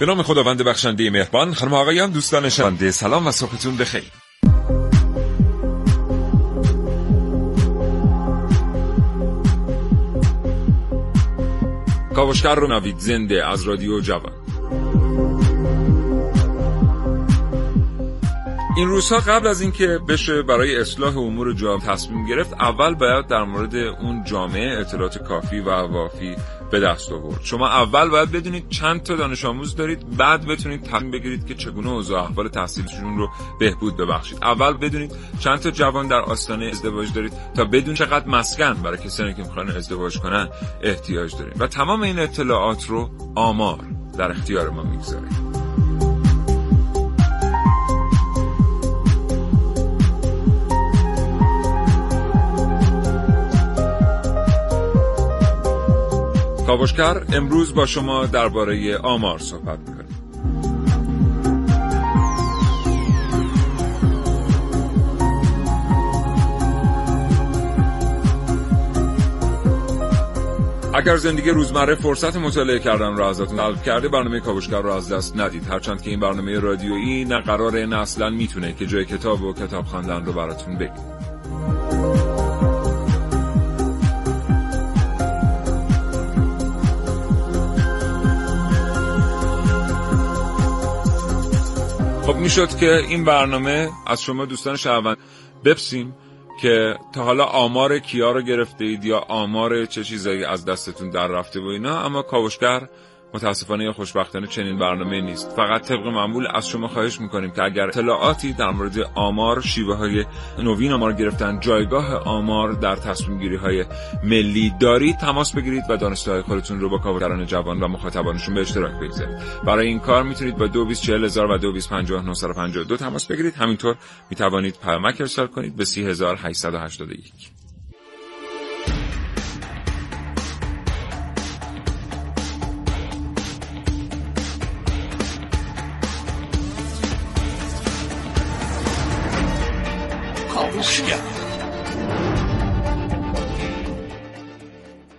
به نام خداوند بخشنده مهربان خانم آقایان دوستان شنونده سلام و صبحتون بخیر. کاوشگر رو نوید زنده از رادیو جوان. این روزها قبل از اینکه بشه برای اصلاح امور جامعه تصمیم گرفت اول باید در مورد اون جامعه اطلاعات کافی و وافی به دست آورد. شما اول باید بدونید چند تا دانش آموز دارید بعد بتونید تصمیم بگیرید که چگونه اوضاع احوال تحصیلشون رو بهبود ببخشید. اول بدونید چند تا جوان در آستانه ازدواج دارید تا بدون چقدر مسکن برای کسانی که می‌خوان ازدواج کنن احتیاج دارید. و تمام این اطلاعات رو آمار در اختیار ما می‌گذاره کاوشگر امروز با شما درباره آمار صحبت می‌کنیم. اگر زندگی روزمره فرصت مطالعه کردن را ازتون طلب کرده برنامه کاوشگر را از دست ندید. هرچند که این برنامه رادیویی نه قراره نه اصلا می‌تونه که جای کتاب و کتاب خواندن رو براتون بگید. خب می‌شد که این برنامه از شما دوستان شهروند بپسیم که تا حالا آمار کیا رو گرفته اید یا آمار چه چیزایی از دستتون در رفته و اینا اما کاوشگر متاسفانه یا خوشبختانه چنین برنامه نیست. فقط طبق معمول از شما خواهش می‌کنیم که اگر اطلاعاتی در مورد آمار شیوه های نوین آمار گرفتن جایگاه آمار در تصمیم گیری های ملی دارید تماس بگیرید و دانسته های خودتون رو با کارگران جوان و مخاطبانشون به اشتراک بگذارید. برای این کار می‌تونید با 224000 و 225952 تماس بگیرید. همینطور می‌توانید پیامک ارسال کنید به 3881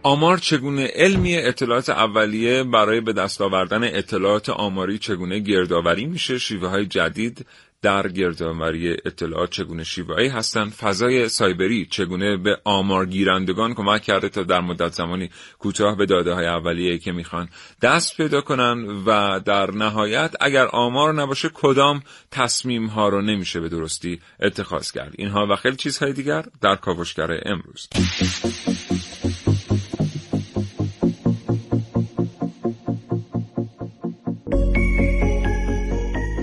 آمار چگونه علمی اطلاعات اولیه برای به دست آوردن اطلاعات آماری چگونه گردآوری میشه؟ شیوه های جدید در گردآوری اطلاعات چگونه شیوهایی هستند؟ فضای سایبری چگونه به آمار گیرندگان کمک کرده تا در مدت زمانی کوتاه به داده های اولیه که می‌خوان دست پیدا کنن؟ و در نهایت اگر آمار نباشه کدام تصمیم ها رو نمیشه به درستی اتخاذ کرد؟ اینها و خیلی چیزهای دیگر در کاوشگر امروز.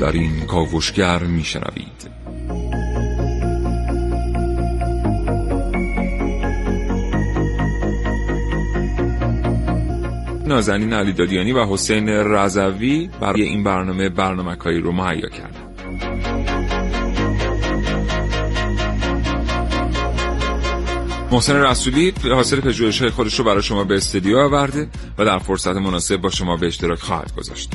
در این کاوشگر میشنوید نازنین علی دادیانی و حسین رضوی برای این برنامه برنامه رو مهیا کرد محسن رسولی حاصل پژوهش های خودش رو برای شما به استودیو آورده و در فرصت مناسب با شما به اشتراک خواهد گذاشت.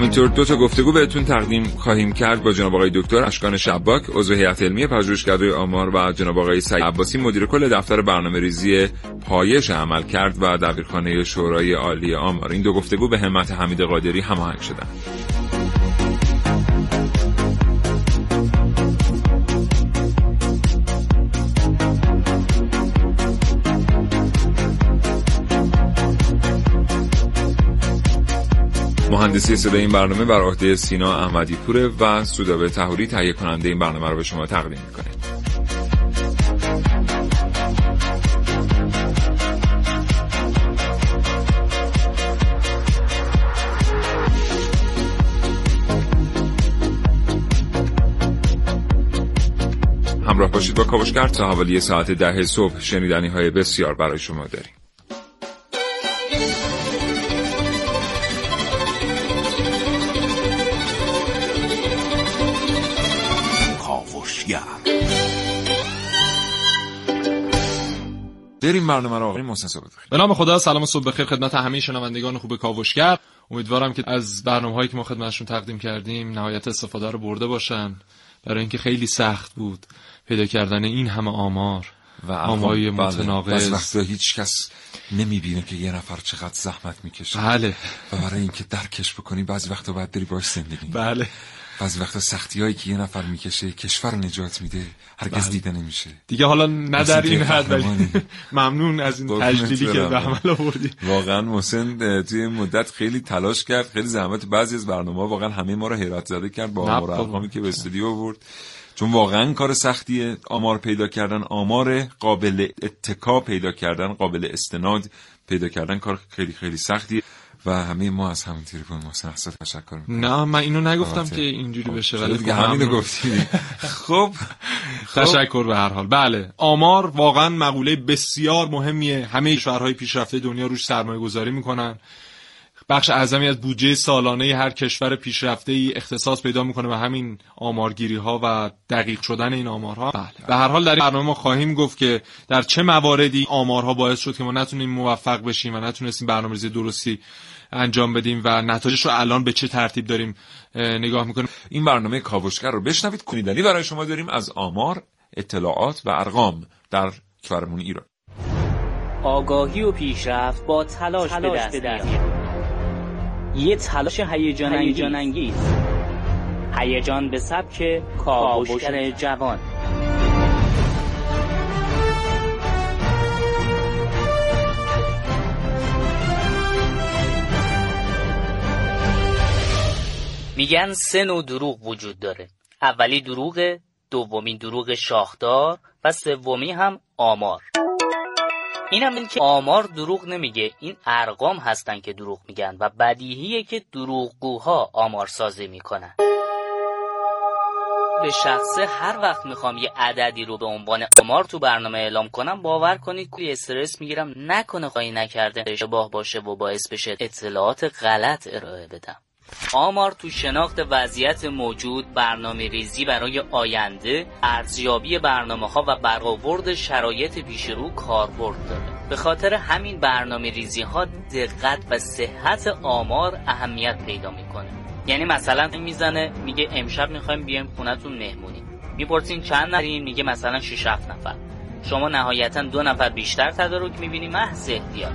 همینطور دو تا گفتگو بهتون تقدیم خواهیم کرد با جناب آقای دکتر اشکان شباک عضو هیئت علمی پژوهشکده آمار و جناب آقای سعید عباسی مدیر کل دفتر برنامه ریزی پایش عمل کرد و دبیرخانه شورای عالی آمار. این دو گفتگو به همت حمید قادری هماهنگ شدند مهندسی صدای این برنامه بر عهده سینا احمدی پوره و سودابه تهوری تهیه کننده این برنامه رو به شما تقدیم می‌کنه همراه باشید با کاوشگر تا حوالی ساعت ده صبح. شنیدنی های بسیار برای شما داریم. بریم برنامه رو. آقای محسن صبح به نام خدا سلام و صبح بخیر خدمت همه شنوندگان خوب کاوشگر. امیدوارم که از برنامه هایی که ما خدمتشون تقدیم کردیم نهایت استفاده رو برده باشن. برای اینکه خیلی سخت بود پیدا کردن این همه آمار. و آمارهای بله. متناقض. وقتا هیچ کس نمی‌بینه که یه نفر چقدر زحمت می‌کشه. بله. و برای اینکه درکش بکنی بعضی وقتا باید داری باش زندگی بله. بعضی وقتا سختی هایی که یه نفر می‌کشه کشور نجات میده هرگز بله. دیده نمیشه. دیگه حالا نه در این حد ولی ممنون از این تجلیلی که به عمل آوردی. واقعا محسن توی مدت خیلی تلاش کرد خیلی زحمت بعضی از برنامه واقعا همه ما رو حیرت زده کرد با آمار که به استودیو آورد. چون واقعا کار سختیه آمار پیدا کردن آمار قابل اتکا پیدا کردن قابل استناد پیدا کردن کار خیلی خیلی سختیه. و همه ما از همین تلفن محسن احسان تشکر می‌کنم. نه من اینو نگفتم که اینجوری بشه ولی دیگه خب همینو گفتی. خب تشکر به هر حال. بله آمار واقعا مقوله بسیار مهمیه. همه کشورهای پیشرفته دنیا روش سرمایه گذاری می‌کنن. بخش اعظمی از بودجه سالانه هر کشور پیشرفته ای اختصاص پیدا می‌کنه به همین آمارگیری ها و دقیق شدن این آمارها. بله. به هر حال در این برنامه ما خواهیم گفت که در چه مواردی آمارها باعث شد که ما نتونیم موفق بشیم و نتونستیم برنامه‌ریزی درستی انجام بدیم و نتایجش رو الان به چه ترتیب داریم نگاه می‌کنیم. این برنامه کاوشگر رو بشنوید. کنیدنی برای شما داریم از آمار اطلاعات و ارقام در کشورمون ایران. آگاهی و پیشرفت با تلاش, تلاش به دست یه تلاش هیجان انگیز هیجان به سبک کاوشگر جوان. میگن سه نوع دروغ وجود داره. اولی دروغ دومی دروغ شاخدار و سومی هم آمار. این هم این که آمار دروغ نمیگه. این ارقام هستن که دروغ میگن و بدیهیه که دروغگوها آمار سازی می‌کنن. به شخصه هر وقت می‌خوام یه عددی رو به عنوان آمار تو برنامه اعلام کنم باور کنید کوی استرس می‌گیرم. نکنه خواهی نکرده اشتباه باشه و باعث بشه اطلاعات غلط ارائه بدم. آمار تو شناخت وضعیت موجود برنامه ریزی برای آینده ارزیابی برنامه ها و برآورد شرایط پیشرو کاربرد داره. به خاطر همین برنامه ریزی ها دقت و صحت آمار اهمیت پیدا می‌کنه. یعنی مثلا می‌زنه میگه امشب می‌خوایم بیایم خونتون مهمونی. می‌پرسین چند نفرین میگه مثلا 6 7 نفر. شما نهایتا دو نفر بیشتر تدارک می‌بینی محض احتیاط.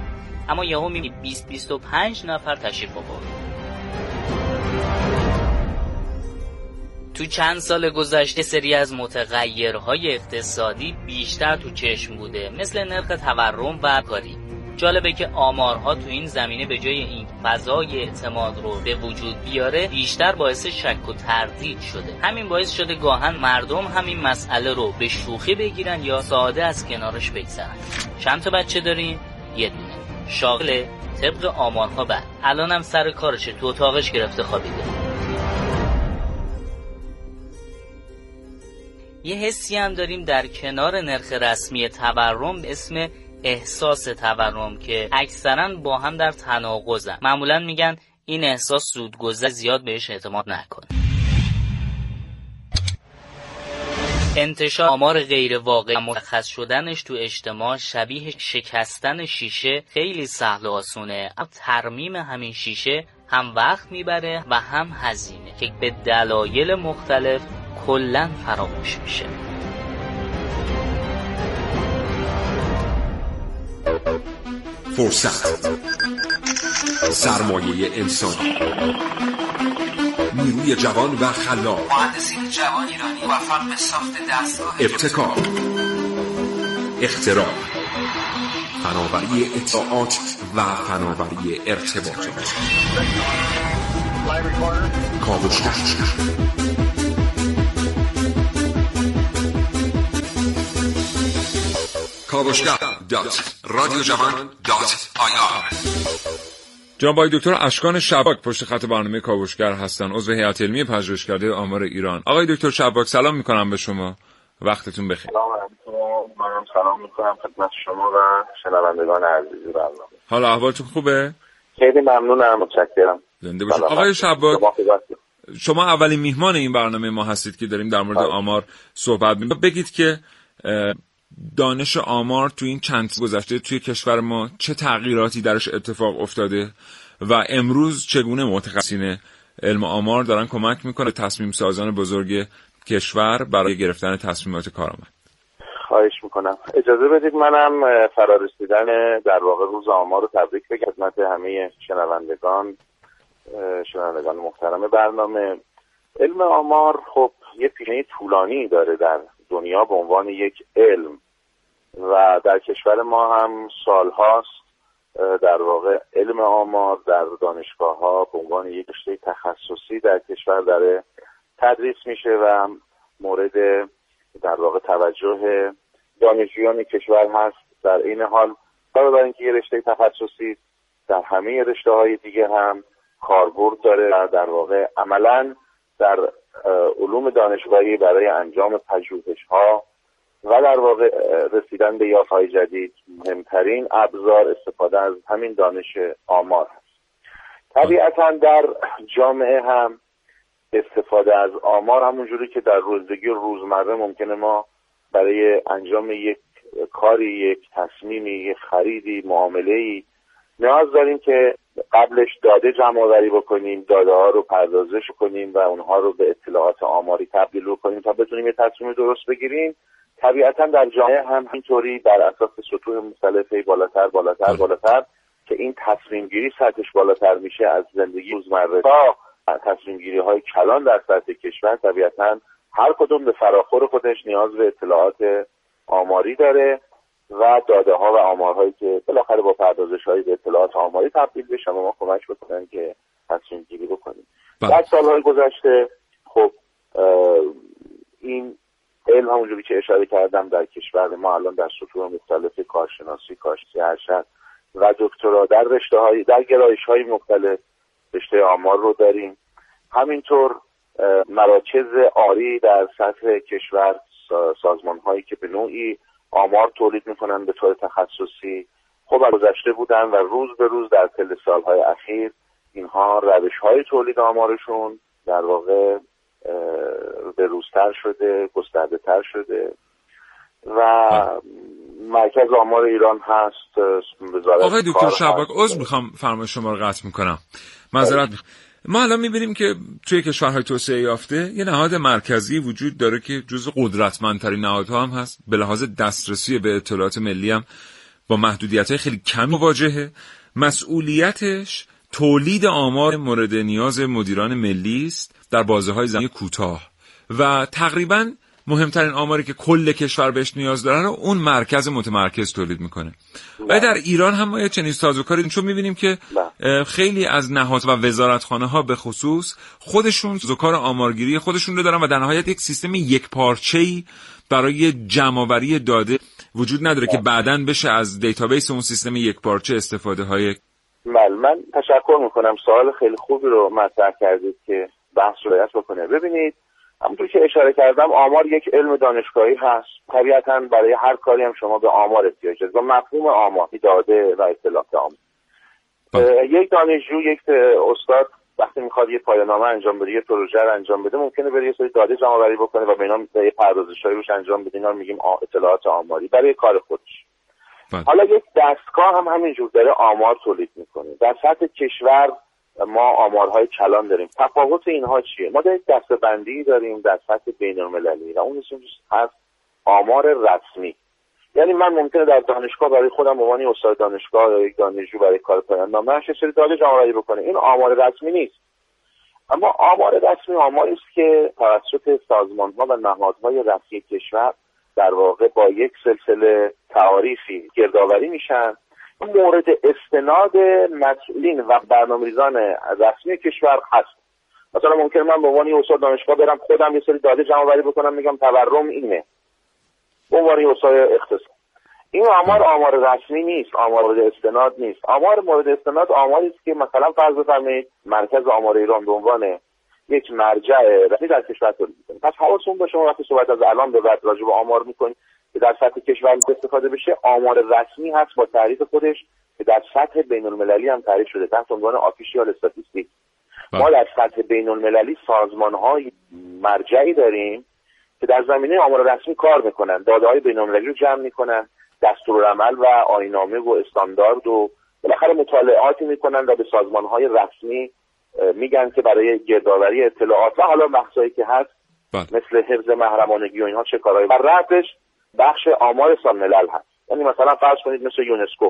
اما یهو می‌بینی 20 25 نفر تشریف آورد تو چند سال گذشته سری از متغیرهای اقتصادی بیشتر تو چشم بوده مثل نرخ تورم و کاری. جالبه که آمارها تو این زمینه به جای این فضای اعتماد رو به وجود بیاره بیشتر باعث شک و تردید شده. همین باعث شده گاهن مردم همین مسئله رو به شوخی بگیرن یا ساده از کنارش بگذرن. چند تا بچه داریم؟ یه دونه. شاغله طبق آمارها بعد. الانم سر کارشه تو اتاقش گرفته خوابیده. یه حسی هم داریم در کنار نرخ رسمی تورم به اسم احساس تورم که اکثرا با هم در تناقضن. معمولا میگن این احساس زودگذر زیاد بهش اعتماد نکن انتشار آمار غیر واقعی مرخص شدنش تو اجتماع شبیه شکستن شیشه خیلی سهل و آسونه. ترمیم همین شیشه هم وقت می‌بره و هم هزینه که به دلایل مختلف کلا فراموش میشه. فرصت. سرمایه انسانی نیروی جوان و خلاق. مهندسین جوان ایرانی موفق به ساخت دستگاه ابتکار. اختراع. فناوری اطلاعات و فناوری ارتباطات. کاوشگر کاوشگر dot. رادیو جوان dot I جناب دکتر اشکان شباک پشت خط برنامه کاوشگر هستن. عضو هیئت علمی پژوهشکده آمار ایران. آقای دکتر شباک سلام می‌کنم به شما. وقتتون بخیر. سلام منم سلام می‌کنم خدمت شما و شنوندگان عزیز برنامه. حالا احوالتون خوبه؟ خیلی ممنونم. متشکرم. زنده باشید. آقای شباک شما اولین میهمان این برنامه ما هستید که داریم در مورد. آمار صحبت می‌کنیم. بگید که دانش آمار تو این چند گذشته توی کشور ما چه تغییراتی درش اتفاق افتاده و امروز چگونه متخصصین علم آمار دارن کمک می‌کنه تصمیم سازان بزرگ کشور برای گرفتن تصمیمات کارآمد؟ خواهش می‌کنم. اجازه بدید منم فرارسیدن در واقع روز آمار رو تبریک بگم. خدمت همه شنوندگان شنوندگان محترم برنامه. علم آمار خب یه پیشنه طولانی داره در دنیا به عنوان یک علم. و در کشور ما هم سالهاست در واقع علم آمار در دانشگاه ها به عنوان یک رشته تخصصی در کشور داره تدریس میشه و مورد در واقع توجه دانشجویان کشور هست. در این حال علاوه بر اینکه یه رشته تخصصی در همه رشته های دیگه هم کاربرد داره و در واقع عملا در علوم دانشگاهی برای انجام پژوهش ها و در واقع رسیدن به یافت جدید مهمترین ابزار استفاده از همین دانش آمار هست. طبیعتا در جامعه هم استفاده از آمار همونجوری که در روزگی و روزمره ممکنه ما برای انجام یک کاری یک تصمیمی یک خریدی معامله ای نیاز داریم که قبلش داده جمع آوری بکنیم داده ها رو پردازش کنیم و اونها رو به اطلاعات آماری تبدیل بکنیم تا بتونیم یه تصمیم درست بگیریم. طبیعتا در جامعه هم اینطوری بر اساس سطوح مختلفه بالاتر بالاتر بالاتر که این تصمیم گیری سطحش بالاتر میشه از زندگی روزمره. تا تصمیم گیری های کلان در سطح کشور طبیعتا هر کدوم به فراخور خودش نیاز به اطلاعات آماری داره و داده ها و آمارهایی که بالاخره با پردازش های به اطلاعات آماری تبدیل بشن و ما کمک بکنن که تصمیم گیری بکنیم بله. در سالهای گذشته خب این علم همونجوری که اشاره کردم در کشور ما الان در سطوح مختلف کارشناسی کارشناسی ارشد و دکترا در رشته های در گرایش های مختلف رشته آمار رو داریم. همینطور مراکز آری در سطح کشور سازمان هایی که به نوعی آمار تولید می‌کنن به طور تخصصی خب گذشته بودن و روز به روز در طی سالهای اخیر اینها روش های تولید آمارشون در واقع به روزتر شده گسترده تر شده. و مرکز آمار ایران هست آقای دکتر. شباک عذر می‌خوام فرمایش شما رو قطع می‌کنم. معذرت می‌خوام. ما الان می‌بینیم که توی کشورهای توسعه یافته یه نهاد مرکزی وجود داره که جز قدرتمندترین نهادها هم هست. به لحاظ دسترسی به اطلاعات ملی هم با محدودیت های خیلی کم مواجهه. مسئولیتش تولید آمار مورد نیاز مدیران ملی است در بازه های زمانی کوتاه و تقریبا مهمترین آماری که کل کشور بهش نیاز دارن رو اون مرکز متمرکز تولید می‌کنه. و در ایران هم ما یه چنین سازوکاری. چون می‌بینیم که اه، خیلی از نهاد و وزارتخانه ها به خصوص خودشون سازوکار آمارگیری خودشون رو دارن و در نهایت یک سیستم یک ای برای جمعآوری داده وجود نداره که بعدا بشه از database اون سیستم یکپارچه استفاده های بله من تشکر می‌کنم. سوال خیلی خوبی رو مطرح کردید که بحث رو بکنه. ببینید همونطور که اشاره کردم آمار یک علم دانشگاهی هست. طبیعتا برای هر کاری هم شما به آمار احتیاج دارید. و مفهوم آمار داده و اطلاعات آمار. یک دانشجو یک استاد وقتی می‌خواد یه پایان‌نامه انجام بده یه پروژه رو انجام بده ممکنه بره یه سری داده جمع بکنه و به اینا یه پردازش‌هایی روش انجام بده. اینا رو میگیم اطلاعات آماری. برای کار خودش. حالا یک دستگاه هم همینجور داره آمار تولید می‌کنه. در سطح کشور ما آمارهای کلان داریم. تفاوت اینها چیه؟ ما در دستبندی داریم در سطح بین المللی و اون هست. آمار رسمی. یعنی من ممکنه در دانشگاه برای خودم عنوان استاد دانشگاه یا یک دانشجو برای کار پایان نامه یه سری داده جمع بکنه. این آمار رسمی نیست. اما آمار رسمی آماری است که توسط سازمان ها و نهادهای رسمی کشور در واقع با یک سلسله تعاریفی گردآوری میشن. مورد استناد مسئولین و برنامه‌ریزان رسمی کشور هست. مثلا ممکنه من به عنوان استاد دانشگاه برم خودم یه سری داده جمع آوری بکنم میگم تورم اینه. به عنوان استاد اقتصاد. این آمار آمار رسمی نیست آمار مورد استناد نیست. آمار مورد استناد آماری است که مثلا فرض بفرمایید مرکز آمار ایران به عنوان یک مرجع رسمی در کشور تولید می‌کنه پس حواستون باشه شما وقتی صحبت از الان به بعد راجع به آمار می‌کنید که در سطح کشور استفاده بشه آمار رسمی هست با تعریف خودش که در سطح بین المللی هم تعریف شده. تحت عنوان آفیشیال استاتیستیک ما در سطح بین المللی سازمان های مرجعی داریم که در زمینه آمار رسمی کار می‌کنن. داده های بین المللی رو جمع می‌کنن دستورالعمل و آینامه و استاندارد و بالاخره مطالعاتی می‌کنن و به سازمان های رسمی میگن که برای گردآوری اطلاعات و حالا بحثایی که هست بله. مثل حفظ محرمانگی و اینها چه کارهایی؟ و ربطش بخش آمار سازمان ملل هست. یعنی مثلا فرض کنید مثل یونسکو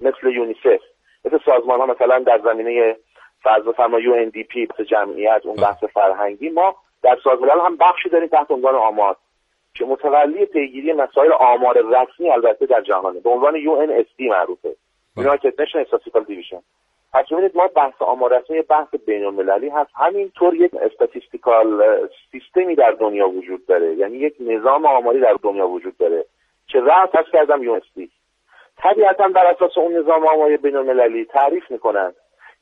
مثل یونیسف مثل سازمان ها مثلا در زمینه فرض بفرما UNDP جمعیت اون بحث فرهنگی ما در سازمان هم بخشی داریم تحت عنوان آمار که متولی پیگیری مسائل آمار رسمی البته در جهانه. به عنوان UNSD معروفه. United Nations Statistical Division پس ببینید ما بحث آمار بحث بین المللی هست. همینطور یک statistical system ی در دنیا وجود داره. یعنی یک نظام آماری در دنیا وجود داره که رأسش عرض کردم UNSD طبیعتا بر اساس اون نظام آماری بین المللی تعریف می‌کنن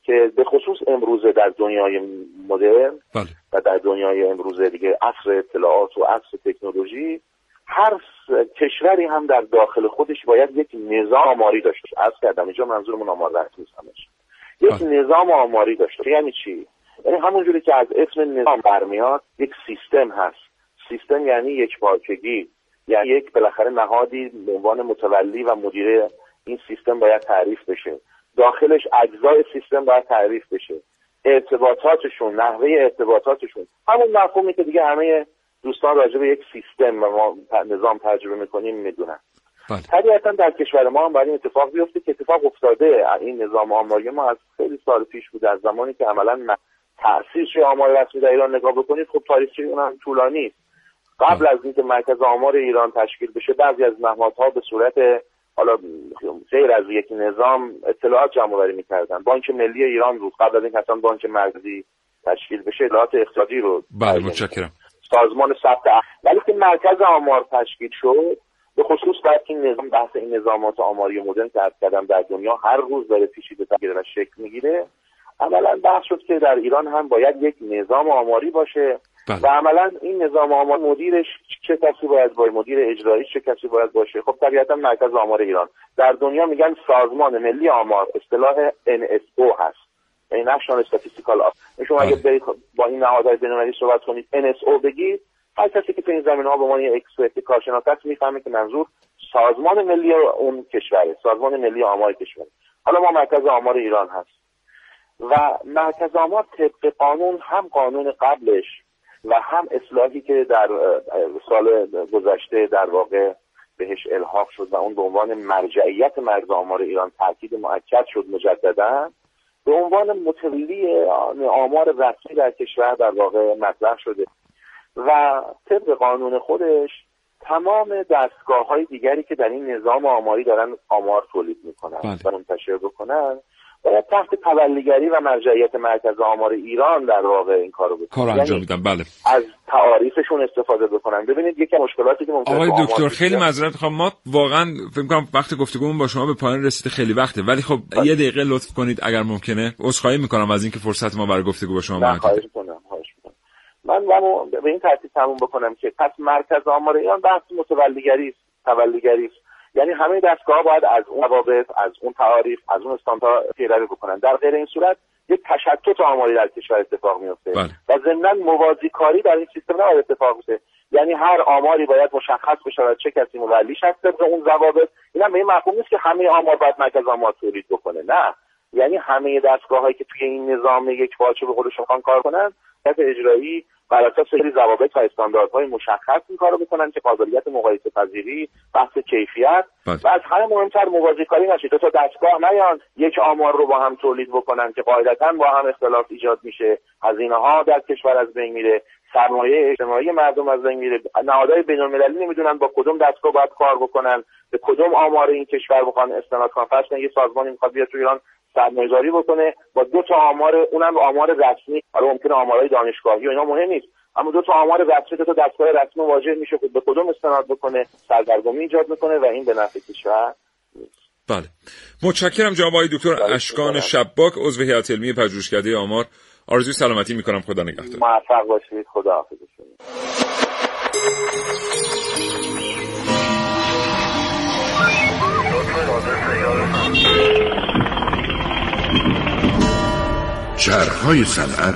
که به خصوص امروزه در دنیای مدرن بله. و در دنیای امروزه دیگه عصر اطلاعات و عصر تکنولوژی هر کشوری هم در داخل خودش باید یک نظام آماری داشته از کردم اینجا منظورمون آمار رسمی همش. یک. نظام آماری داشته. یعنی چی؟ یعنی همونجوری که از اسم نظام برمیاد یک سیستم هست. سیستم یعنی یک پارچگی یعنی یک بالاخره نهادی به عنوان متولی و مدیر این سیستم باید تعریف بشه. داخلش اجزای سیستم باید تعریف بشه. ارتباطاتشون نحوه ارتباطاتشون. همون مفهومی که دیگه همه دوستان راجع به یک سیستم و ما نظام تجربه می‌کنیم می‌دونن. بله. طبیعتا در کشور ما هم باید این اتفاق بیفته که اتفاق افتاده. این نظام آماری ما از خیلی سال پیش بود از زمانی که عملا تأسیس آمار رسمی در ایران نگاه بکنید خب تاریخچه اون هم طولانی. است قبل از اینکه مرکز آمار ایران تشکیل بشه بعضی از نهادها به صورت حالا غیر از یک نظام اطلاعات جمع آوری می‌کردن. بانک ملی ایران بود. قبل از اینکه اصلا بانک مرکزی تشکیل بشه اطلاعات اقتصادی رو بله متشکرم. سازمان ثبت ولی که مرکز آمار تشکیل شد به خصوص بعد این نظام بحث این نظامات آماری مدرن که عرض کردم در دنیا هر روز داره پیچیده تر و شکل می‌گیره. عملا بحث شد که در ایران هم باید یک نظام آماری باشه بله. و عملا این نظام آمار مدیرش چه کسی باید باشه مدیر اجرایی چه کسی باید باشه؟ خب طبیعتا مرکز آمار ایران. در دنیا میگن سازمان ملی آمار اصطلاح NSO هست. یعنی National Statistical Office. شما اگه بله. برید با این نهادهای بین‌المللی صحبت کنید NSO بگید هر کسی که تو این زمینه ها به عنوان یک اکسپرت کارشناس هست می‌فهمه که منظور سازمان ملی اون کشوره سازمان ملی آمار کشور حالا ما مرکز آمار ایران هست و مرکز آمار طبق قانون هم قانون قبلش و هم اصلاحی که در سال گذشته در واقع بهش الحاق شد و اون به عنوان مرجعیت مرکز آمار ایران تاکید مؤکد شد مجددا به عنوان متولی آمار رسمی در کشور در واقع مطرح شده. و طبق قانون خودش تمام دستگاه های دیگری که در این نظام آماری دارن آمار تولید می‌کنن بله. و منتشر بکنن باید تحت تولیگری و مرجعیت مرکز آمار ایران در واقع این کارو بکنن. کار انجام یعنی میدم بله. از تعاریفشون استفاده بکنن. ببینید یکی مشکلاتی که ممکنه آقای دکتر خیلی. معذرت می‌خوام. ما واقعا فکر کنم وقت گفتگومون با شما به پایان رسیده. خیلی وقته. ولی خب یه دقیقه لطف کنید اگر ممکنه. عذرخواهی می‌کنم از اینکه فرصت ما برای گفتگو با شما محدوده خواهش می‌کنم خواهش می‌کنم من به این ترتیب تموم بکنم که پس مرکز آمار ایران بحث متولیگری است تولیگری است. یعنی همه دستگاه باید از اون ضوابط از اون تعاریف از اون استاندارد پیروی بکنن. در غیر این صورت یک تشتت آماری در کشور اتفاق میفته. بله. و ضمن موازی کاری در این سیستم نباید اتفاق بیفته. یعنی هر آماری باید مشخص بشه چه کسی مولیش هست طبق اون ضوابط این هم به این مفهوم نیست که همه آمار باید مرکز آمار تولید بکنه. نه. یعنی همه دستگاه هایی که توی این نظام یک واچه به خودشون می‌خوان کار کنن حکومت اجرایی بر اساس سری ضوابط و استانداردهای مشخص این کارو می‌کنن که قابلیت مقایسه پذیری بحث کیفیت بله. و از همه مهمتر موازی کاری نشه دو تا دستگاه نیان یک آمار رو با هم تولید بکنن که قاعدتا با هم اختلاف ایجاد میشه. هزینه ها در کشور از بین میره. سرمایه اجتماعی مردم از بین میره. نهادهای بین المللی نمی‌دونن با کدوم دستگاه باید کار بکنن. به کدوم آمار این کشور بخوان استناد کنن. فرض یه سازمانی می‌خواد بیاد تو ایران سرمایه‌گذاری بکنه با دو تا آمار اونم آمار رسمی حالا ممکنه آمارهای دانشگاهی و اینا مهم نیست. اما دو تا آمار رسمی دو تا دستگاه رسمی مواجه میشه که به کدوم استناد بکنه سردرگمی ایجاد می‌کنه و این به نفع کشور بله. متشکرم جناب آقای دکتر بله، اشکان بله. شباک عضو هیئت علمی پژوهشکده آمار. آرزوی سلامتی می‌کنم. خدا نگهدار. موفق باشید. خدا حافظ. چرخهای صنعت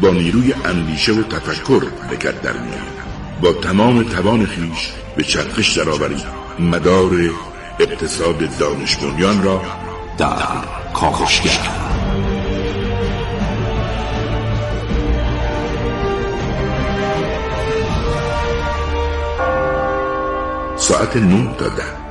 با نیروی اندیشه و تفکر حرکت در میآید با تمام توان خیش به چرخش درآورید. مدار اقتصاد دانش بنیان را در کاوشگر ساعت 9 تا 10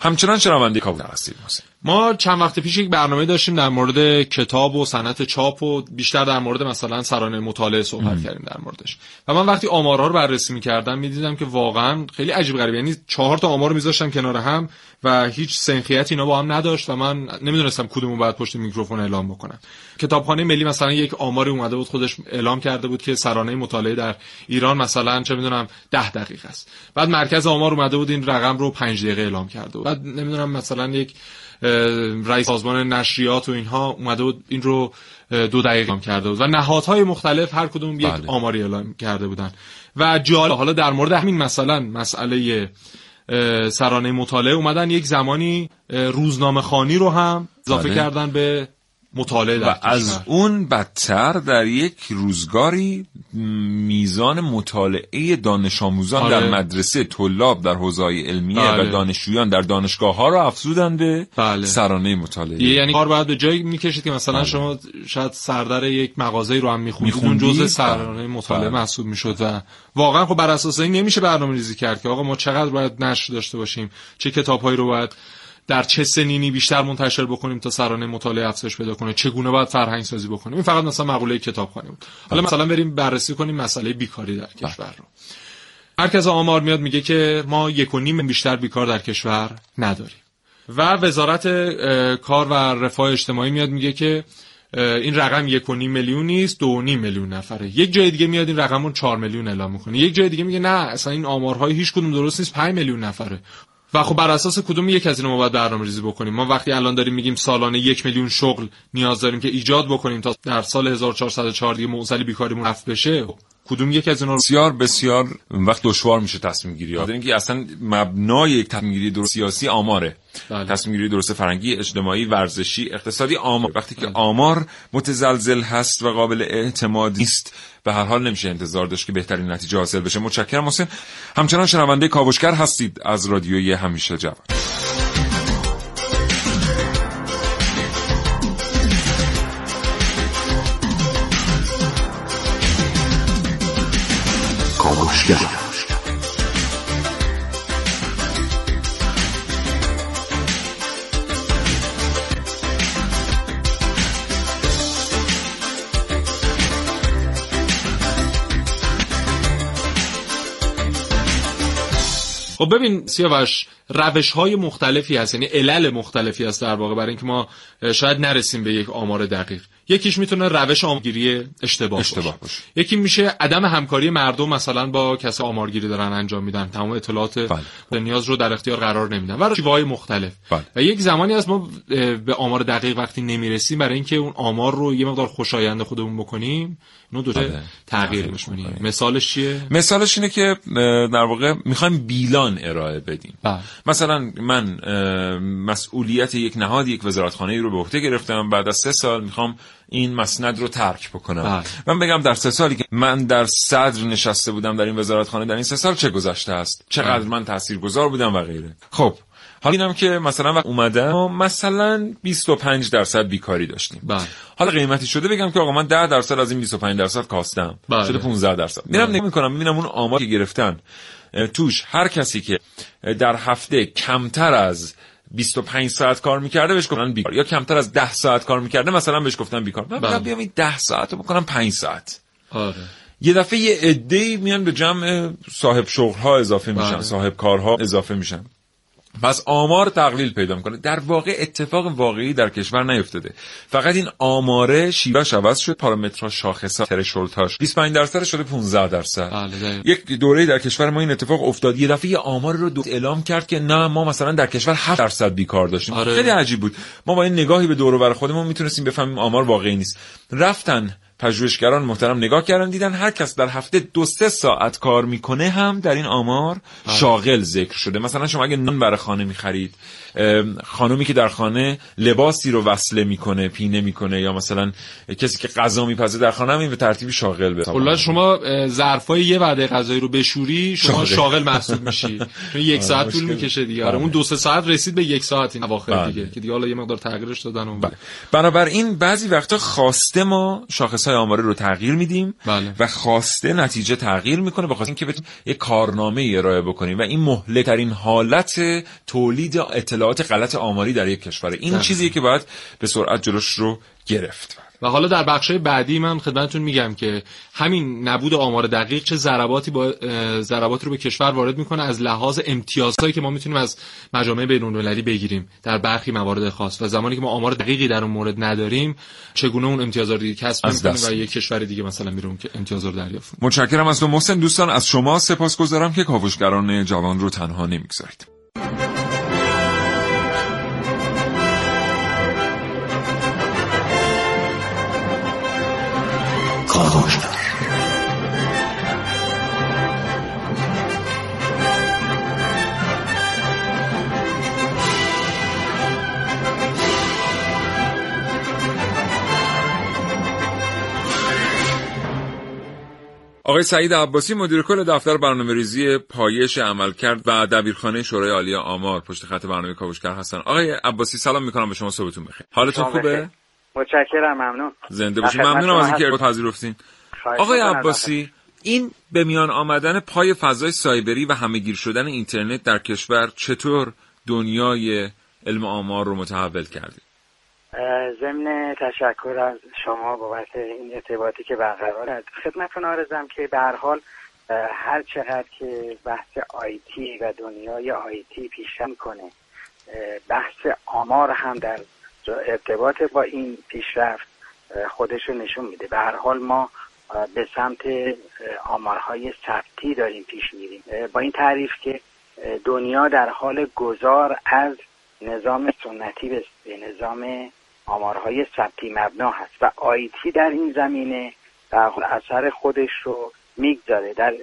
همچنان شنونده کابل هستید. محسن ما چند وقت پیش یک برنامه داشتیم در مورد کتاب و صنعت چاپ و بیشتر در مورد مثلا سرانه مطالعه صحبت کردیم در موردش. و من وقتی آمارها رو بررسی می‌کردم می‌دیدم که واقعا خیلی عجیب غریب یعنی چهار تا آمار می‌ذاشتم کنار هم و هیچ سنخیتی اینا با هم نداشت و من نمی‌دونستم کدومو باید پشت میکروفون اعلام بکنم. کتابخانه ملی مثلا یک آماری اومده بود خودش اعلام کرده بود که سرانه مطالعه در ایران مثلا چه می‌دونم 10 دقیقه است. بعد مرکز آمار اومده بود این رقم رو 5 دقیقه اعلام کرده بود. بعد نمی‌دونم مثلا یک رئیس سازمان نشریات و اینها اومده بود این رو دو دقیقه کرده بود و نهادهای مختلف هر کدوم یک بله. آماری اعلام کرده بودن و جالب حالا در مورد همین مثلا مسئله سرانه مطالعه اومدن یک زمانی روزنامه خانی رو هم اضافه بله. کردن به مطالعه و از. اون بدتر در یک روزگاری میزان مطالعه دانش آموزان آره. در مدرسه طلاب در حوزه علمیه بله. و دانشجویان در دانشگاه ها را افزودن به بله. سرانه مطالعه یعنی کار باید به جایی می‌کشید که مثلا بله. شما شاید سردر یک مغازه رو هم می‌خونید اون می‌خوندید. جزء سرانه مطالعه بله. محسوب می‌شد و واقعا خب بر اساس این نمیشه برنامه ریزی کرد که آقا ما چقدر باید نشر داشته باشیم چه کتابهایی رو باید در چه سنینی بیشتر منتشر بکنیم تا سرانه مطالعه افزایش پیدا کنه؟ چگونه باید فرهنگ سازی بکنیم؟ این فقط مثلا مقوله کتابخانه بود. حالا مثلا بریم بررسی کنیم مسئله بیکاری در کشور رو. مرکز آمار میاد میگه که ما یک و نیم بیشتر بیکار در کشور نداریم. و وزارت کار و رفاه اجتماعی میاد میگه که این رقم یک و نیم میلیون نیست دو نیم میلیون نفره. یک جای دیگه میاد این رقم رو چهار میلیون اعلام می‌کنه. یک جای دیگه میگه نه اصلا این آمارهای هیچ کدوم درست نیست 5 میلیون نفره. و خب بر اساس کدوم یک از اینا ما باید برنامه ریزی بکنیم؟ ما وقتی الان داریم میگیم سالانه یک میلیون شغل نیاز داریم که ایجاد بکنیم تا در سال 1404 دیگه معضل بیکاریمون رفع بشه کدوم یک از اینا رو بسیار بسیار وقت دشوار میشه تصمیم گیری ها. اینکه اصلا مبنای یک تصمیم گیری درست سیاسی آماره. بله. تصمیم گیری درست فرنگی اجتماعی ورزشی اقتصادی آمار. وقتی که آمار متزلزل هست و قابل اعتماد نیست به هر حال نمیشه انتظار داشت که بهترین نتیجه حاصل بشه. متشکرم حسین همچنان شنونده کاوشگر هستید از رادیوی همیشه جوان. خب ببین سیاوش روش های مختلفی هست یعنی علل مختلفی هست در واقع برای اینکه ما شاید نرسیم به یک آمار دقیق. یکیش می‌تونه روش آمارگیری اشتباه, اشتباه باشه. باشه. یکی میشه عدم همکاری مردم مثلا با کسی آمارگیری دارن انجام میدن تمام اطلاعات بله. نیاز رو در اختیار قرار نمیدن و مختلف بله. و یک زمانی از ما به آمار دقیق وقتی نمی‌رسیم برای اینکه اون آمار رو یه مقدار خوشایند خودمون بکنیم اینو دوتا بله. تغییر می‌کنیم. مثالش چیه مثالش اینه که در واقع می‌خوایم بیلان ارائه بدیم بله. مثلا من مسئولیت یک نهاد یک وزارتخانه رو به عهده گرفتم بعد از سه سال می‌خوام این مسند رو ترک بکنم بله. من بگم در سه سالی که من در صدر نشسته بودم در این وزارتخانه در این سه سال چه گذشته است چقدر بله. من تاثیرگذار بودم و غیره خب حالا اینم که مثلا وقت اومدم ما مثلا 25 درصد بیکاری داشتیم بله. حالا قیمتی شده بگم که آقا من 10 درصد از این 25 درصد کاستم بله. شده 15 درصد میرم نگاه می‌کنم می‌بینم اون آمار که گرفتن توش هر کسی که در هفته کمتر از 25 ساعت کار می‌کرده بهش گفتن بیکار. یا کمتر از 10 ساعت کار می‌کرده مثلا بهش گفتن بیکار. من بله. بیام این 10 ساعت رو بکنم 5 ساعت. آره. یه دفعه یه عده‌ای میان به جمع صاحب شغل ها اضافه میشن بله. صاحب کارها اضافه میشن. پس آمار تقلیل پیدا می‌کنه. در واقع اتفاق واقعی در کشور نیفتاده. فقط این آماره شیوهش عوض شد پارامترها شاخص ترشولتاش 25 درصد شده 15 درصد. بله. یک دوره در کشور ما این اتفاق افتاد. یه دفعه آمار رو دو اعلام کرد که نه ما مثلا در کشور 7 درصد بیکار داشتیم. آره. خیلی عجیب بود. ما با این نگاهی به دور و بر خودمون می‌تونستیم بفهمیم آمار واقعی نیست. رفتن پژوهشگران محترم نگاه کردن دیدن هر کس در هفته دو سه ساعت کار می‌کنه هم در این آمار شاغل ذکر شده. مثلا شما اگه نان برای خانه می‌خرید خانومی که در خانه لباسی رو وصله می‌کنه پینه می‌کنه یا مثلا کسی که غذا میپزه در خانه هم این به ترتیب شاغل به کلا شما اه، ظرفای یه وعده غذایی رو بشوری شما شاغل. شاغل محسوب میشی چون یک ساعت طول مشکل. می‌کشه دیگه آره بله. اون دو سه ساعت رسید به یک ساعت این اواخر بله. دیگه که دیگه حالا یه مقدار تغییرش دادن اون بله. بنابراین بعضی وقتا خواسته ما شاخص های آماری رو تغییر میدیم بله. و خواسته نتیجه تغییر می‌کنه به خاطر اینکه بتونیم یک کارنامه ارائه بکنیم و این مهلک ترین حالت تولید اطلاعات غلط آماری در یک کشوره این. چیزیه که باید به سرعت جلوش رو گرفت. و حالا در بخشای بعدی من خدمتتون میگم که همین نبود آمار دقیق چه ضرباتی با اه، ضرباتی رو به کشور وارد می‌کنه از لحاظ امتیازهایی که ما می‌تونیم از مجامع بین‌المللی بگیریم در برخی موارد خاص. و زمانی که ما آمار دقیقی در اون مورد نداریم چگونه اون امتیازها رو دیگه کسب می‌کنیم و یک کشور دیگه مثلا میره اون که امتیاز رو دریافت. متشکرم از تو محسن. دوستان از شما سپاسگزارم که کاوشگران جوان رو تنها نمی‌گذارید. آقای سعید عباسی مدیر کل دفتر برنامه ریزی پایش عملکرد و دبیرخانه شورای عالی آمار پشت خط برنامه کاوشگر هستن. آقای عباسی سلام می‌کنم به شما صبحتون بخیر. حالتون. خوبه؟ متشکرم ممنون. زنده خدمت ممنونم از اینکه. پذیرفتین. آقای. عباسی این به میان آمدن پای فضای سایبری و همهگیر شدن اینترنت در کشور چطور دنیای علم آمار رو متحول کرده اه، ضمن تشکر از شما بابت این ارتباطی که برقرار است خدمتتون آرزم که به هر حال هر چقدر که بحث آیتی و دنیای آیتی پیش می‌کنه اه، بحث آمار هم در ارتباط با این پیشرفت خودش رو نشون میده. به هر حال ما به سمت آمارهای ثبتی داریم پیش میریم. با این تعریف که دنیا در حال گذار از نظام سنتی به نظام آمارهای ثبتی مبنا هست و IT در این زمینه اثر خودش رو می‌گذاره. در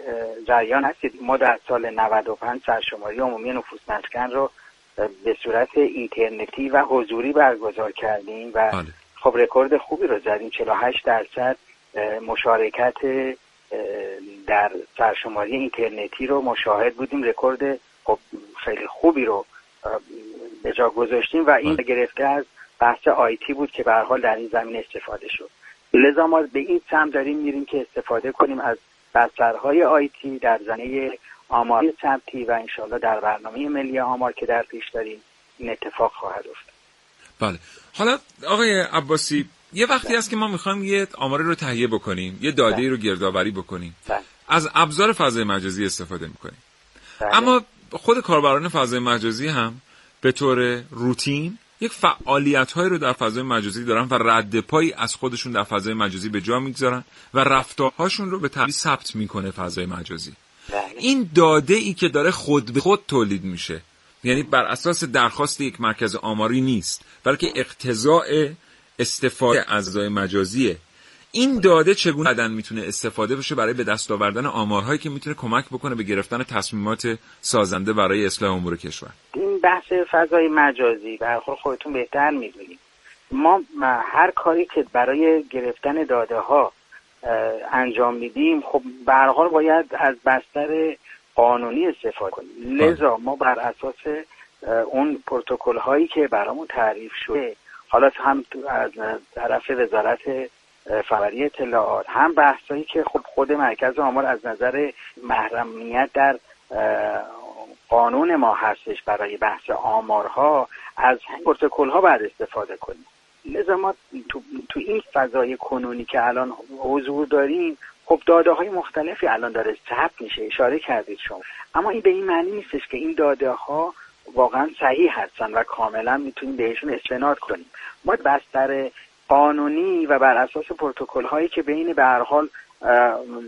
جریان هستید. ما در سال 95 سرشماری عمومی نفوس مسکن رو به صورت اینترنتی و حضوری برگزار کردیم و بله. خب رکورد خوبی رو زدیم 48 درصد مشارکت در سرشماری اینترنتی رو شاهد بودیم رکورد خب خیلی خوبی رو به جا گذاشتیم و این بله. گرفته از بحث آیتی بود که به حال در این زمین استفاده شد لذا ما به این سمت داریم میریم که استفاده کنیم از بسترهای آیتی در زمینه آماری ثبتی و انشالله در برنامه ملی آمار که در پیش داریم این اتفاق خواهد افتاد بله حالا آقای عباسی یه وقتی هست که ما می‌خوایم یه آماری رو تهیه بکنیم یه داده رو گردآوری بکنیم بله. از ابزار فضای مجازی استفاده می‌کنیم بله. اما خود کاربران فضای مجازی هم به طور روتین یک فعالیت هایی رو در فضای مجازی دارن و رد پایی از خودشون در فضای مجازی به جا می‌گذارن و رفتارهاشون رو به طبیعی ثبت می‌کنه فضای مجازی بله. این داده ای که داره خود به خود تولید میشه. یعنی بر اساس درخواست یک مرکز آماری نیست بلکه اقتضاع استفاده از فضای مجازیه. این داده چگونه بعدن می‌تونه استفاده بشه برای به دست آوردن آمارهایی که می‌تونه کمک بکنه به گرفتن تصمیمات سازنده برای اصلاح امور کشور؟ این بحث فضای مجازی هر حال خودتون بهتر می‌دونید. ما هر کاری که برای گرفتن داده ها انجام میدیم خب به باید از بستر قانونی استفاده کنیم. لذا ما بر اساس اون پروتکل هایی که برامون تعریف شده حالا هم از طرف وزارت خبری اطلاعات هم بحثایی که خب خود مرکز آمار از نظر محرمیت در قانون ما هستش برای بحث آمارها از پروتکل ها باید استفاده کنیم. لذا ما تو, تو این فضای کنونی که الان حضور داریم خب داده های مختلفی الان داره ثبت میشه اشاره کردید شما. اما این به این معنی نیستش که این داده ها واقعا صحیح هستن و کاملا می‌تونیم بهشون استناد کنیم. ما بستر قانونی و بر اساس پروتکل هایی که بین به هر حال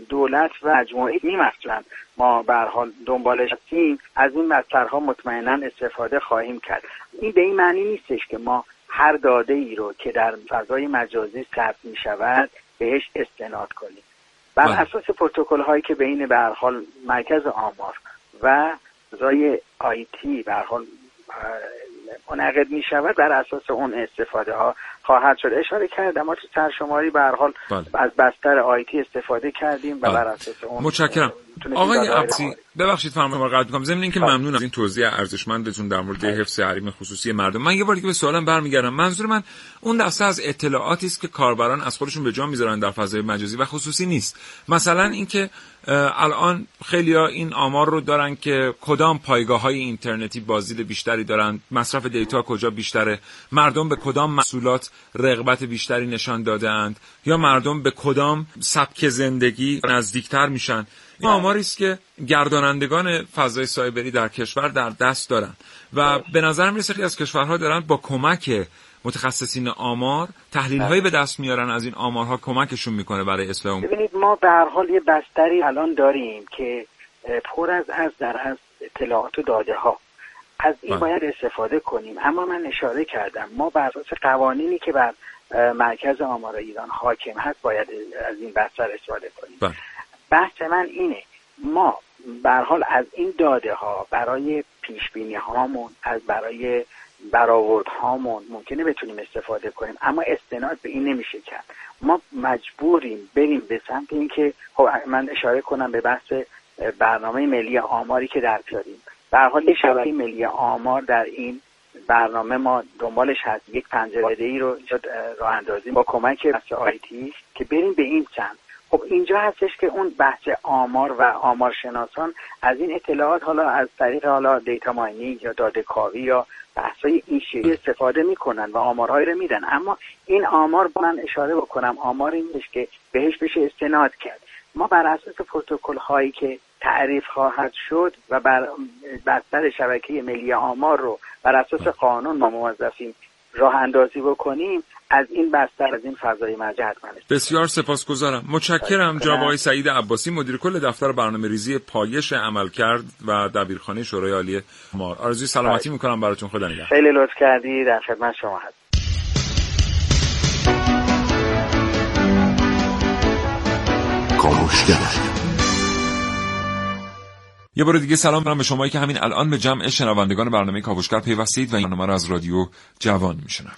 دولت و مجموعه میمثلن ما به حال دنبالش هستیم از این بسترها مطمئنا استفاده خواهیم کرد. این به این معنی نیستش که ما هر داده ای رو که در فضای مجازی ثبت می شود بهش استناد کنیم بر بله. اساس پروتکل هایی که بین به هر حال مرکز آمار و فضای آیتی به هر حال منعقد می شود بر اساس اون استفاده ها خواهد شد. اشاره کردم ما تو سرشماری به هر حال بله. از بستر آیتی استفاده کردیم و بله. بر اساس اون متشکرم. آقای عبسی ببخشید فرمایید قطع می‌کنم. ضمن اینکه ممنون از این توضیح ارزشمندتون در مورد حفظ حریم خصوصی مردم. من یه بار دیگه به سوالم برمیگردم. منظور من اون دسته از اطلاعاتی است که کاربران از خودشون به جا می‌ذارن در فضای مجازی و خصوصی نیست. مثلا اینکه الان خیلیا این آمار رو دارن که کدام پایگاه های اینترنتی بازدید بیشتری دارن مصرف دیتا کجا بیشتره مردم به کدام محصولات رغبت بیشتری نشان دادهاند. یا مردم به کدام سبک زندگی نزدیکتر میشن؟ این آماری است که گردانندگان فضای سایبری در کشور در دست دارن. و به نظر می‌رسه که از کشورها دارن با کمک متخصصین آمار تحلیل هایی به دست میارن. از این آمارها کمکشون می‌کنه برای اسلام ببینید ما به هر حال یه بستری الان داریم که پر از از در از اطلاعات و داده ها از این بله. باید استفاده کنیم اما من اشاره کردم ما بر اساس قوانینی که بر مرکز آمار ایران حاکم هست باید از این بستر استفاده کنیم بله. بحث من اینه ما بر حال از این داده ها برای پیش بینی هامون از برای برآورد هامون ممکنه بتونیم استفاده کنیم اما استناد به این نمیشه کرد ما مجبوریم بریم به سمت اینکه خب من اشاره کنم به بحث برنامه ملی آماری که در بیاریم به حال شبکه ملی آمار در این برنامه ما دنبالش هست. یک پنجره ای رو راه اندازیم با کمک بحث آیتی که بریم به این سمت خب اینجا هستش که اون بحث آمار و آمار شناسان از این اطلاعات حالا از طریق حالا دیتا ماینینگ یا داده کاوی یا بحثای این شیری استفاده می‌کنن و آمارهایی رو میدن. اما این آمار من اشاره بکنم. آمار این که بهش بشه استناد کرد. ما بر اساس پروتکل هایی که تعریف خواهد شد و بر بستر شبکه ملی آمار رو بر اساس قانون ما موظفیم راه اندازی بکنیم. از این بستر از این فضای مجه حتما بسیار سپاسگزارم. متشکرم جناب سعید عباسی مدیر کل دفتر برنامه ریزی پایش عمل کرد و دبیرخانه شورای عالی مار آرزوی سلامتی بله. می‌کنم. براتون خدا نگهدار. خیلی لطف کردی. در خدمت شما هست یه بار دیگه سلام دارم به شمایی که همین الان به جمع شنوندگان برنامه کاوشگر پیوستید و این برنامه رو از رادیو جوان میشنم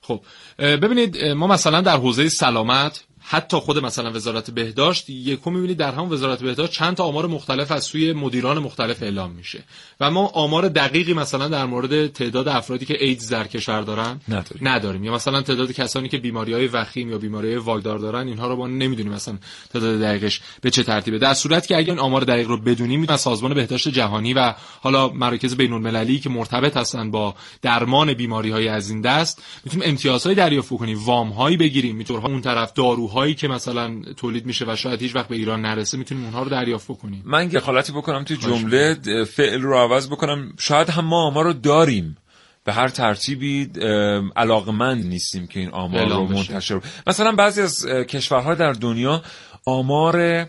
خب ببینید ما مثلا در حوزه سلامت حتی خود مثلا وزارت بهداشت یکو می‌بینید در همون وزارت بهداشت چند تا آمار مختلف از سوی مدیران مختلف اعلام میشه. و ما آمار دقیقی مثلا در مورد تعداد افرادی که ایدز در کشور دارن نداریم, نداریم. یا مثلا تعداد کسانی که بیماری های وخیم یا بیماری های واگدار دارن اینها رو ما نمی‌دونیم مثلا تعداد دقیقش به چه ترتیبه. در صورتی که اگه این آمار دقیق رو بدونیم از سازمان بهداشت جهانی و حالا مراکز بین المللی که مرتبط هستن با درمان بیماری های از این دست می‌تونیم امتیازهای دریافت کنیم وام هایی بگیریم می‌تونیم اون طرف دارو هایی که مثلا تولید میشه و شاید هیچ وقت به ایران نرسه می‌تونیم اونها رو دریافت کنیم من یه بکنم تو جمله فعل رو عوض بکنم. شاید هم ما آمار رو داریم. به هر ترتیبی علاقمند نیستیم که این آمار رو منتشر مثلا بعضی از کشورها در دنیا آمار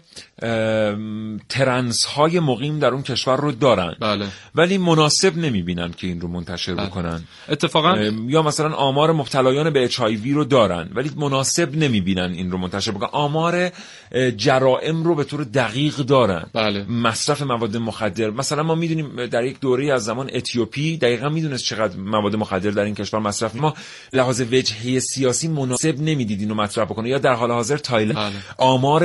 ترنس های مقیم در اون کشور رو دارن بله. ولی مناسب نمی‌بینن که این رو منتشر بله. بکنن اتفاقا یا مثلا آمار مبتلایان به اچ رو دارن ولی مناسب نمی‌بینن این رو منتشر بکنن آمار جرائم رو به طور دقیق دارن بله. مصرف مواد مخدر مثلا ما می‌دونیم در یک دوره از زمان اتیوپی دقیقا می‌دونست چقدر مواد مخدر در این کشور مصرف ما لحاظ وجهه سیاسی مناسب نمی‌دید اینو مطرح بکنه یا در حال حاضر تایلند بله.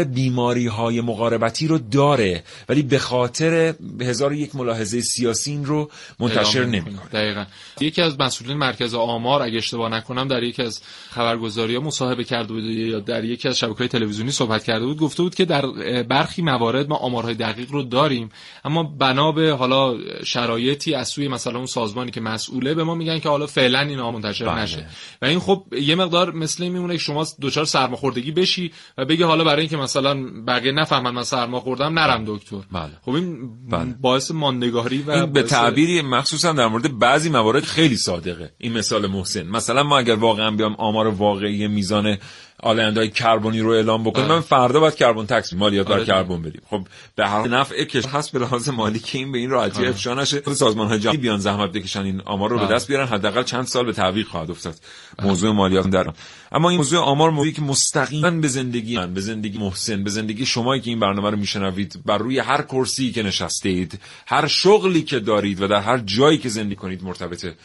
بیماری های مقاربتی رو داره ولی به خاطر هزار یک ملاحظه سیاسی این رو منتشر نمی‌کنه. دقیقا. یکی از مسئولین مرکز آمار اگه اشتباه نکنم در یکی از خبرگزاری ها مصاحبه کرده بود یا در یکی از شبکه‌های تلویزیونی صحبت کرده بود گفته بود که در برخی موارد ما آمارهای دقیق رو داریم اما بنا به حالا شرایطی از سوی مثلا اون سازمانی که مسئوله به ما میگن که حالا فعلا این منتشر بله. نشه. و این خب یه مقدار مثل میمونه که شما دچار سرماخوردگی بشی و بگی حالا برای اینکه مثلا بقیه نفهمن من سرما خوردم نرم دکتر. بله. خب این بله. باعث ماندگاری و این به تعبیری مخصوصا در مورد بعضی موارد خیلی صادقه. این مثال محسن. مثلا ما اگر واقعا بیام آمار واقعی میزان آلندهای کربنی رو اعلام بکنیم من فردا باید کربن تکس مالیات بر آره. کربن بدیم. خب به هر نفع کش هست به لحاظ مالی که این به این راحتی آره. افشا نشه. سازمان های جهانی بیان زحمت بکشن این آمار رو به دست بیارن. حداقل چند سال به تعویق خواهد افتاد. موضوع مالیات در اما این موضوع آمار موضوعی که مستقیما به زندگی من به زندگی محسن به زندگی شمایی که این برنامه رو میشنوید بر روی هر کرسی که نشستید هر شغلی که دارید و در هر جایی که زندگی کنید مرتبطه.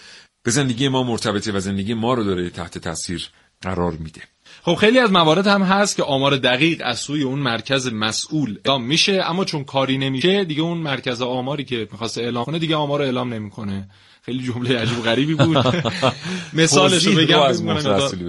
به زندگی ما مرتبطه و زندگی ما رو داره تحت تاثیر قرار میده. خب خیلی از موارد هم هست که آمار دقیق از سوی اون مرکز مسئول اعلام میشه اما چون کاری نمیشه دیگه اون مرکز آماری که می‌خواسته اعلام کنه دیگه آمار رو اعلام نمی‌کنه. خیلی جمله عجیب غریبی بود. مثالش رو بگم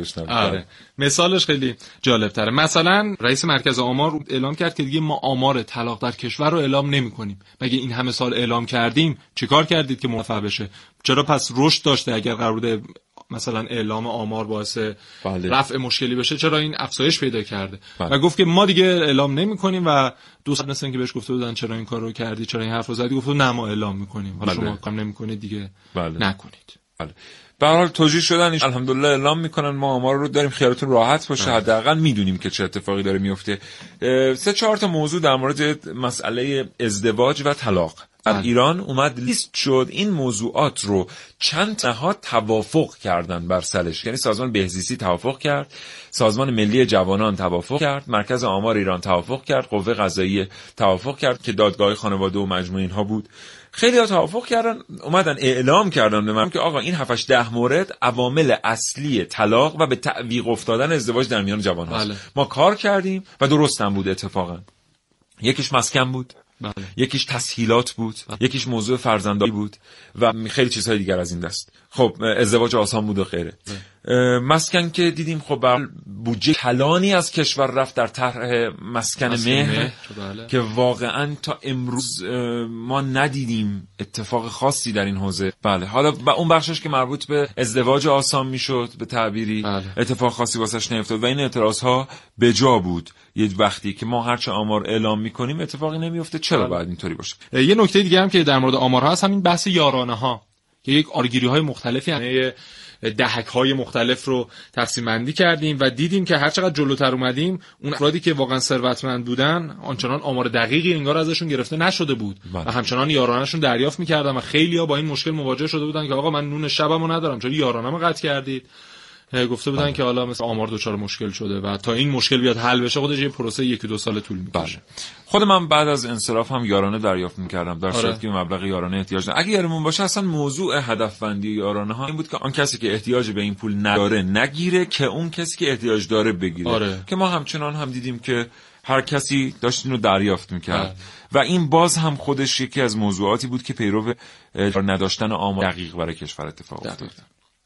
بشنوید. آره. مثالش خیلی جالب تره مثلا رئیس مرکز آمار اعلام کرد که دیگه ما آمار طلاق در کشور رو اعلام نمی کنیم مگه این همه سال اعلام کردیم چیکار کردید که موفق بشه؟ چرا پس رشد داشته اگر قرار بوده مثلا اعلام آمار باعث بله. رفع مشکلی بشه چرا این افزایش پیدا کرده بله. و گفت که ما دیگه اعلام نمی کنیم و دوست مثلا که بهش گفته بودن چرا این کار رو کردی چرا این حرف رو زدی گفت نه ما اعلام می‌کنیم حالا بله. شما کام نمی کنید دیگه بله. نکنید بله. به حال توجیه شدن الحمدلله اعلام می‌کنن ما آمار رو داریم خیالتون راحت باشه حداقل می‌دونیم که چه اتفاقی داره میفته سه چهار تا موضوع در مورد مسئله ازدواج و طلاق. در بله. ایران اومد لیست شد این موضوعات رو چند نهاد توافق کردن بر سرش. یعنی سازمان بهزیستی توافق کرد سازمان ملی جوانان توافق کرد مرکز آمار ایران توافق کرد قوه قضاییه توافق کرد که دادگاه خانواده و مجموعه اینها بود. خیلی ها توافق کردن اومدن اعلام کردن به من که آقا این 7 ده مورد عوامل اصلی طلاق و به تعویق افتادن ازدواج در میان جوان هاست بله. ما کار کردیم و درست هم بود اتفاقا. یکیش مسکن بود. بله. یکیش تسهیلات بود. یکیش موضوع فرزندایی بود. و خیلی چیزهای دیگر از این دست. خب ازدواج آسان بود و غیره مسکن که دیدیم خب بودجه کلانی از کشور رفت در طرح مسکن مسکن مهر مهر، بله. که واقعا تا امروز ما ندیدیم اتفاق خاصی در این حوزه بله حالا و اون بخشش که مربوط به ازدواج آسان می‌شد به تعبیری بله. اتفاق خاصی واسش نیفتاد و این اعتراض ها به جا بود یه وقتی که ما هرچه آمار اعلام می‌کنیم اتفاقی نمیفته چرا بله. باید اینطوری باشه یه نکته دیگه هم که در مورد آمارها هست همین بحث یارانه ها که یک آرگیری های مختلفی همه دهک های مختلف رو تقسیم بندی کردیم و دیدیم که هر چقدر جلوتر اومدیم اون افرادی که واقعا ثروتمند بودن آنچنان آمار دقیقی انگار ازشون گرفته نشده بود بله. و همچنان یارانهشون دریافت می‌کردن و خیلی ها با این مشکل مواجه شده بودن که آقا من نون شبمو ندارم چرا یارانه‌مو قطع کردید گفته بودن که حالا مثل آمار دچار مشکل شده و تا این مشکل بیاد حل بشه خودش یه پروسه یکی دو سال طول می‌کشه. بله. خود من بعد از انصراف هم یارانه دریافت می‌کردم در آره. صورتی که مبلغ یارانه احتیاج دارم. اگه یارمون باشه اصلا موضوع هدف بندی یارانه ها این بود که آن کسی که احتیاج به این پول نداره نگیره که اون کسی که احتیاج داره بگیره. آره. که ما همچنان هم دیدیم که هر کسی داشت اینو دریافت می‌کرد. بله. و این باز هم خودش یکی از موضوعاتی بود که پیرو نداشتن آمار دقیق برای کشور اتفاق افتاد.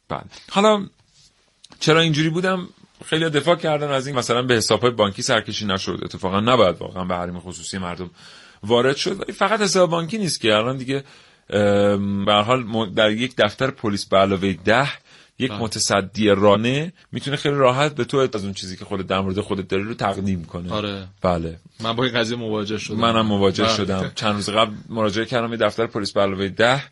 بله. حالا چرا اینجوری بودم؟ خیلی دفاع کردن از این مثلا به حسابهای بانکی سرکشی نشد. اتفاقا نباید واقعا به حریم خصوصی مردم وارد شد. ولی فقط حساب بانکی نیست که. الان دیگه به حال در یک دفتر پلیس به علاوه ده یک بله. متصدی رانه می‌تونه خیلی راحت به تو از اون چیزی که خودت در مورد خودت داری رو تقدیم کنه. آره. بله. من با این قضیه مواجه شدم. منم مواجه بله. شدم. چند روز قبل مراجعه کردم یه دفتر پلیس به علاوه ده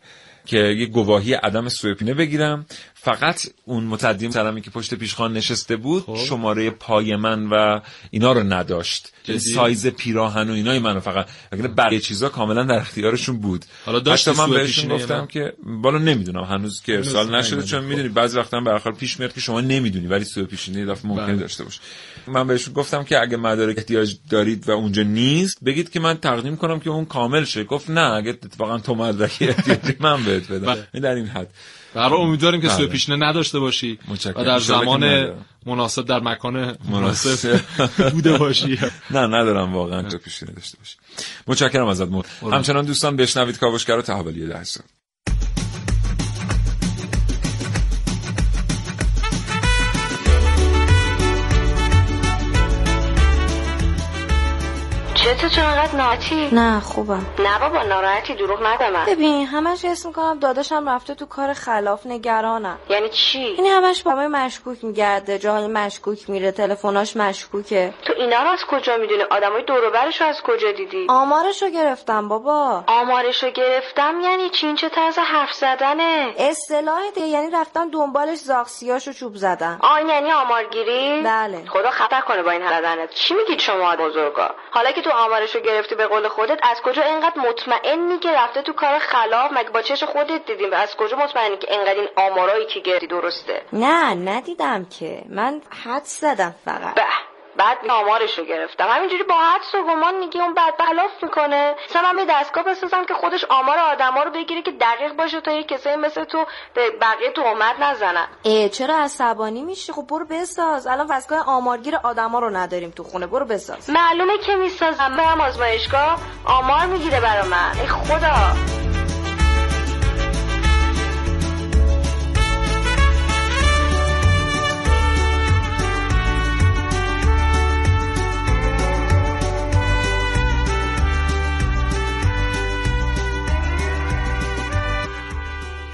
که یه گواهی عدم سوء بگیرم. فقط اون متدیم سلمی که پشت پیشخان نشسته بود خب. شماره پای من و اینا رو نداشت جدی؟ سایز پیراهن و اینای منو فقط اگر بقیه چیزا کاملا در اختیارشون بود حالا داشتی حتی من بهشون گفتم من؟ که بالا نمی‌دونم هنوز که ارسال نشده. چون خب. می‌دونی بعضی وقتا به حال پیش میاد که شما نمی‌دونی ولی سوء پیشینه دفعه ممکنه بله. داشته باشه من بهشون گفتم که اگه مدارک احتیاج دارید و اونجا نیست بگید که من تقدیم کنم که اون کامل شه گفت نه اگه اتفاقا تو مدرک من بهت بدم بله. این در این حد برای امیدواریم که بله. سوء پیشینه نداشته باشی متشکرم. و در زمان. مناسب در مکان مناسب. بوده باشی نه ندارم واقعا تو پیشینه داشته باشی متشکرم ازت همچنان دوستان بشنوید کاوشگر و تحولی ده چته چرا انقدر ناراحتی نه خوبم. نه بابا ناراحتی دروغ نگه من. ببین همش حس می‌کنم داداشم رفته تو کار خلاف نگرانم. یعنی چی؟ این همش با همه مشکوک میگرده جاهای مشکوک میره تلفناش مشکوکه. تو اینا رو از کجا می‌دونی؟ آدمای دور و برش رو از کجا دیدی؟ آمارشو گرفتم بابا. آمارش رو گرفتم یعنی چی؟ این چه طرز حرف زدنه؟ اصطلاح یعنی رفتم دنبالش زاغسیاشو چوب زدم. آین یعنی آمارگیری؟ بله. خدا خطر کنه با این حرف چی میگید شما بزرگا؟ حالا که تو آمارش رو گرفتی به قول خودت از کجا اینقدر مطمئنی که رفته تو کار خلاف مگه با چش خودت دیدیم؟ از کجا مطمئنی که اینقدر این آمارایی که گرفتی درسته؟ نه ندیدم که. من حد زدم فقط. به بعد آمارش رو گرفتم. همینجوری با حدس و گمان میگه اون بعد بلاف می‌کنه. مثلا من به دستگاه بسازم که خودش آمار آدما رو بگیره که دقیق باشه تا یه کسایی مثل تو به بقیه تهمت نزنن. ای چرا عصبانی میشی؟ خب برو بساز. الان دستگاه آمارگیر آدما رو نداریم تو خونه. برو بساز. معلومه که می‌سازم. برم آزمایشگاه آمار می‌گیره برا من. ای خدا.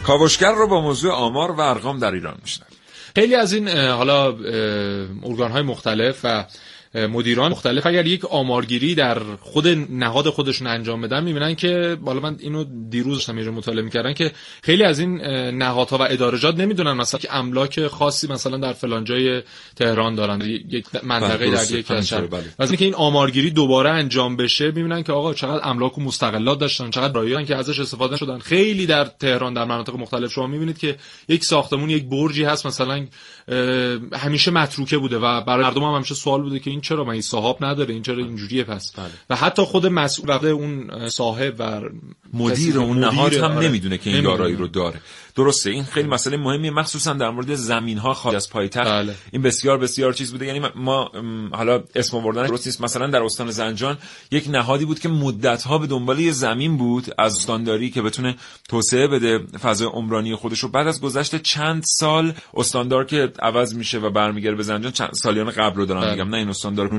کاوشگر رو با موضوع آمار و ارقام در ایران میشنن خیلی از این حالا ارگان های مختلف و مدیران مختلف اگر یک آمارگیری در خود نهاد خودشون انجام بدن می‌بینن که بالا من اینو دیروز داشتم یه مطالعه می‌کردن که خیلی از این نهادها و ادارجات نمی‌دونن مثلا که املاک خاصی مثلا در فلان جای تهران دارن یک منطقه در یک از بله. اینکه این آمارگیری دوباره انجام بشه می‌بینن که آقا چقدر املاک و مستقلات داشتن چقدر رایگان که ازش استفاده شدن خیلی در تهران در مناطق مختلف شما می‌بینید که یک ساختمون یک برجی هست مثلا همیشه متروکه بوده و برای مردم هم همیشه سوال بوده که این چرا من این صاحب نداره این چرا اینجوریه پس بله. و حتی خود مسئول اون صاحب و مدیر اون نهاد هم آره. نمی‌دونه که این دارایی رو داره درسته این خیلی مسئله مهمیه. مخصوصا در مورد زمین ها خارج از پایتخت. بله. این بسیار بسیار چیز بوده. یعنی ما حالا اسم آوردن درست نیست. مثلا در استان زنجان یک نهادی بود که مدت ها به دنبال یه زمین بود از استانداری که بتونه توسعه بده فضای عمرانی خودش رو بعد از گذشت چند سال استاندار که عوض میشه و برمیگره به زنجان چند سالیان قبل رو دارم بله. میگم نه این استاندار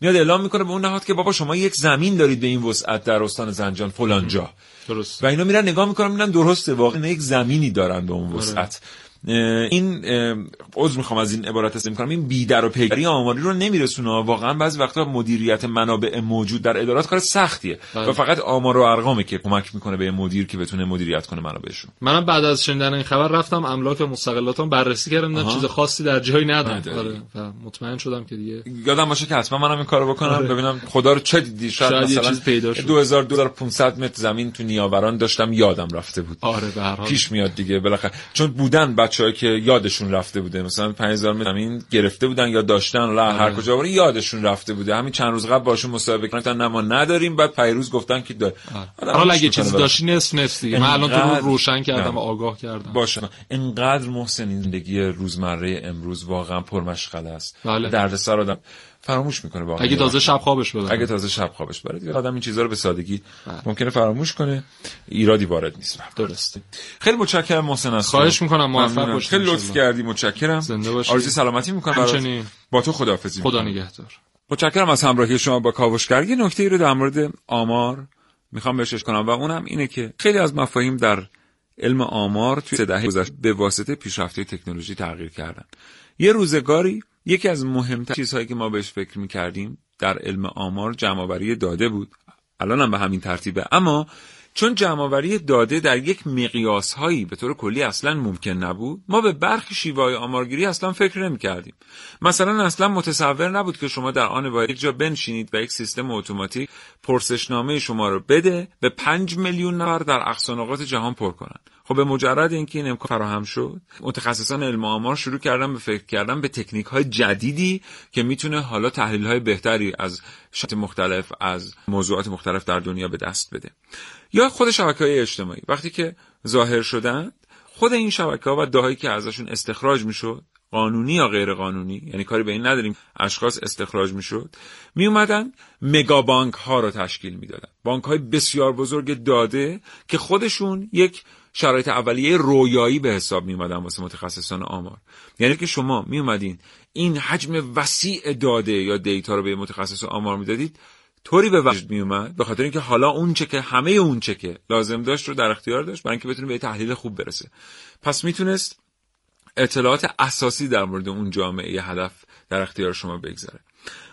میاد اعلام می‌کنه به اون نهاد که بابا شما یک زمین دارید به این وسعت در استان زنجان فلان جا. درست و اینا میرن نگاه می‌کنن می‌بینن درسته واقعا یک زمینی دارن به اون آره. وسعت این عذر می‌خوام از این عبارت استفاده می‌کنم این بیدر و پیگیری آماری رو نمیرسونه. واقعا بعضی وقتا مدیریت منابع موجود در ادارات کار سختیه. بله. و فقط آمار و ارقامه که کمک می‌کنه به مدیر که بتونه مدیریت کنه منابعشون. منم بعد از شنیدن این خبر رفتم املاک مستقلاتم بررسی کردم چیز خاصی در جایی ندارم. آره و مطمئن شدم که دیگه یادم باشه که حتما منم این کارو بکنم. آره. ببینم خدا رو چه دیدی. شاید, شاید مثلا پیدا 2000 دلار 500 متر زمین تو نیاوران داشتم یادم رفته بود. آره به هر حال. پیش میاد دیگه بالاخره. چون بودن بچه‌ای که یادشون رفته بوده. مثلا 5000 متر زمین گرفته بودن یا داشتن لا هر آره. کجا بره یادشون رفته بوده. همین چند روز قبل باشون مصاحبه کردن نه ما نداریم. بعد پیروز گفتن که داره. حالا اگه چیزی داشتی نصف نصف دیگه من الان تو رو روشن کردم و آگاه کردم. باشه. اینقدر محسن این زندگی روزمره امروز واقعا پرمشغله است. بله. دردسر آدم. فراموش می‌کنه واقعا. اگه تازه شب خوابش ببره. اگه تازه شب خوابش بره آدم این چیزا رو به سادگی بله. ممکنه فراموش کنه ایرادی وارد نیست. درسته. خیلی متشکرم محسن از خواهش می‌کنم موفق باشید خیلی لطف کردی متشکرم. زنده باشید آرزوی سلامتی می‌کنم با تو خداحافظی خدا نگهدار. متشکرم از همراهی شما با کاوشگر. یه نکته ای رو در مورد آمار می‌خوام بهش کنم و اونم اینه که خیلی از مفاهیم در علم آمار توی دهه گذشته به واسطه پیشرفته تکنولوژی تغییر کردن. یه روزگاری یکی از مهمتر چیزهایی که ما بهش فکر می‌کردیم در علم آمار جمعآوری داده بود. الان هم به همین ترتیبه. اما چون جمعآوری داده در یک مقیاس هایی به طور کلی اصلا ممکن نبود ما به برخی شیوه آمارگیری اصلا فکر نمی کردیم مثلا اصلا متصور نبود که شما در آن واحد جا بنشینید و یک سیستم اتوماتیک پرسشنامه شما رو بده به پنج میلیون نفر در اقصا جهان پر کنن خب به مجرد اینکه این امکان فراهم شد متخصصان علم آمار شروع کردن به فکر کردن به تکنیک های جدیدی که می‌تونه حالا تحلیل های بهتری از شات مختلف از موضوعات مختلف در دنیا به دست بده. یا خود شبکه های اجتماعی. وقتی که ظاهر شدن خود این شبکه ها و داهایی که ازشون استخراج می‌شد قانونی یا غیر قانونی یعنی کاری به این نداریم اشخاص استخراج می‌شد می اومدن مگا بانک ها رو تشکیل می‌دادن. بانک های بسیار بزرگ داده که خودشون یک شرایط اولیه رویایی به حساب می اومدن واسه متخصصان آمار. یعنی که شما می اومدین این حجم وسیع داده یا دیتا رو به متخصص آمار می‌دادید طوری به وجود می اومد به خاطر اینکه حالا اون چه که همه اون چه که لازم داشت رو در اختیار داشت برای اینکه بتونه به تحلیل خوب برسه. پس می‌تونست اطلاعات اساسی در مورد اون جامعه هدف در اختیار شما بگذاره.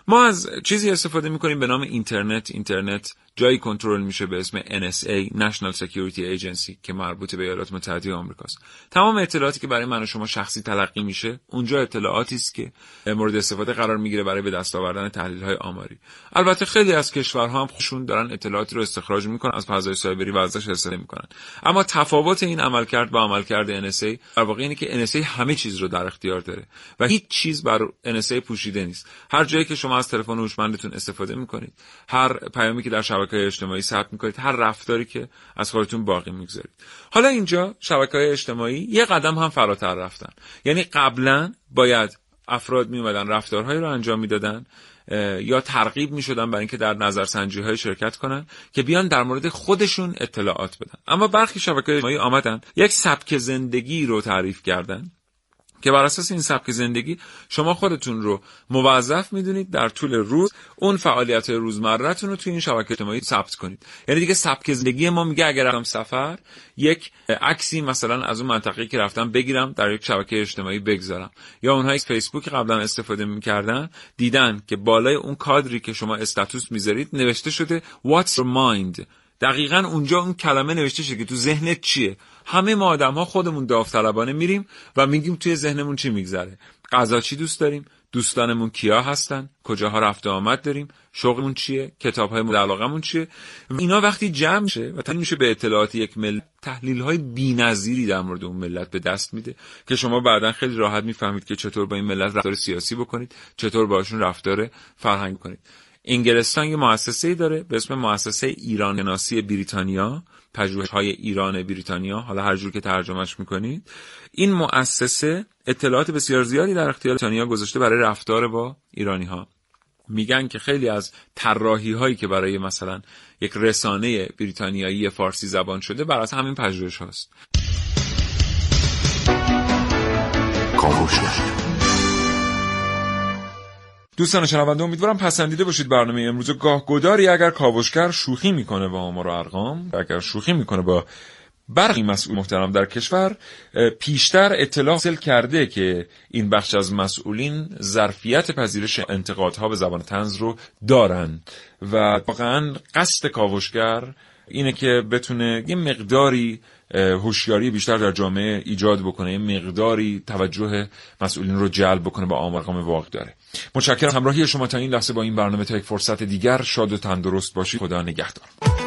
ما از چیزی استفاده می‌کنیم به نام اینترنت. اینترنت جایی کنترل میشه به اسم NSA National Security Agency که مربوط به ایالات متحده آمریکاست. تمام اطلاعاتی که برای من و شما شخصی تلقی میشه اونجا اطلاعاتی است که مورد استفاده قرار می‌گیره برای به دست آوردن تحلیل های آماری. البته خیلی از کشورها هم خودشون دارن اطلاعاتی رو استخراج می‌کنن از فضای سایبری و ازش استفاده می‌کنن. اما تفاوت این عملکرد با عملکرد NSA در واقع اینه که NSA همه چیز رو در اختیار داره و هیچ چیز بر NSA پوشیده نیست. هر جایی که شما از تلفن هوشمندتون استفاده می‌کنید. هر پیامی که در شبکه اجتماعی ثبت می‌کنید هر رفتاری که از خودتون باقی می‌گذارید. حالا اینجا شبکه های اجتماعی یه قدم هم فراتر رفتن. یعنی قبلا باید افراد می اومدن رفتارهایی رو انجام می‌دادن یا ترغیب می شدن برای اینکه در نظرسنجی های شرکت کنن که بیان در مورد خودشون اطلاعات بدن. اما برخی شبکه اجتماعی آمدن یک سبک زندگی رو تعریف کردن. که بر اساس این سبک زندگی شما خودتون رو موظف می‌دونید در طول روز اون فعالیت روزمرهتون رو توی این شبکه اجتماعی ثبت کنید. یعنی دیگه سبک زندگی ما میگه اگر رفتم سفر یک عکسی مثلا از اون منطقه که رفتم بگیرم در یک شبکه اجتماعی بگذارم. یا اونهایی فیسبوک قبلا استفاده می‌کردن دیدن که بالای اون کادری که شما استاتوس می‌ذارید نوشته شده what's your mind دقیقا اونجا اون کلمه نوشته شده که تو ذهنت چیه؟ همه ما آدم ها خودمون داوطلبانه میریم و میگیم توی ذهنمون چی میگذره. غذا چی دوست داریم؟ دوستانمون کیا هستن؟ کجاها رفت آمد داریم؟ شغلمون چیه؟ کتاب های مورد علاقمون چیه؟ اینا وقتی جمع میشه و تبدیل میشه به اطلاعات یک ملت تحلیل های بی‌نظیری در مورد اون ملت به دست میده که شما بعدا خیلی راحت می‌فهمید که چطور با این ملت رفتار سیاسی بکنید چطور باشون رفتار فرهنگ کنید. انگلستان یه مؤسسه داره به اسم مؤسسه ایران ناسی بریتانیا پژوهش‌های ایران بریتانیا. حالا هر جور که ترجمهش می‌کنید. این مؤسسه اطلاعات بسیار زیادی در اختیار بریتانیا گذاشته برای رفتار با ایرانی ها میگن که خیلی از طراحی هایی که برای مثلا یک رسانه بریتانیایی فارسی زبان شده بر همین پژوهش هاست دوستان شنونده امیدوارم پسندیده باشید برنامه امروز. گاه گداری اگر کاوشگر شوخی می‌کنه با آمار و ارقام اگر شوخی می‌کنه با برخی مسئول محترم در کشور پیشتر اطلاع حاصل کرده که این بخش از مسئولین ظرفیت پذیرش انتقادها به زبان تنز رو دارن. و واقعا قصد کاوشگر اینه که بتونه یه مقداری هوشیاری بیشتر در جامعه ایجاد بکنه. یه مقداری توجه مسئولین رو جلب بکنه با آمارقام واقع داره. متشکرم. همراهی شما تا این لحظه با این برنامه تا یک فرصت دیگر شاد و تندرست باشید. خدا نگهدار.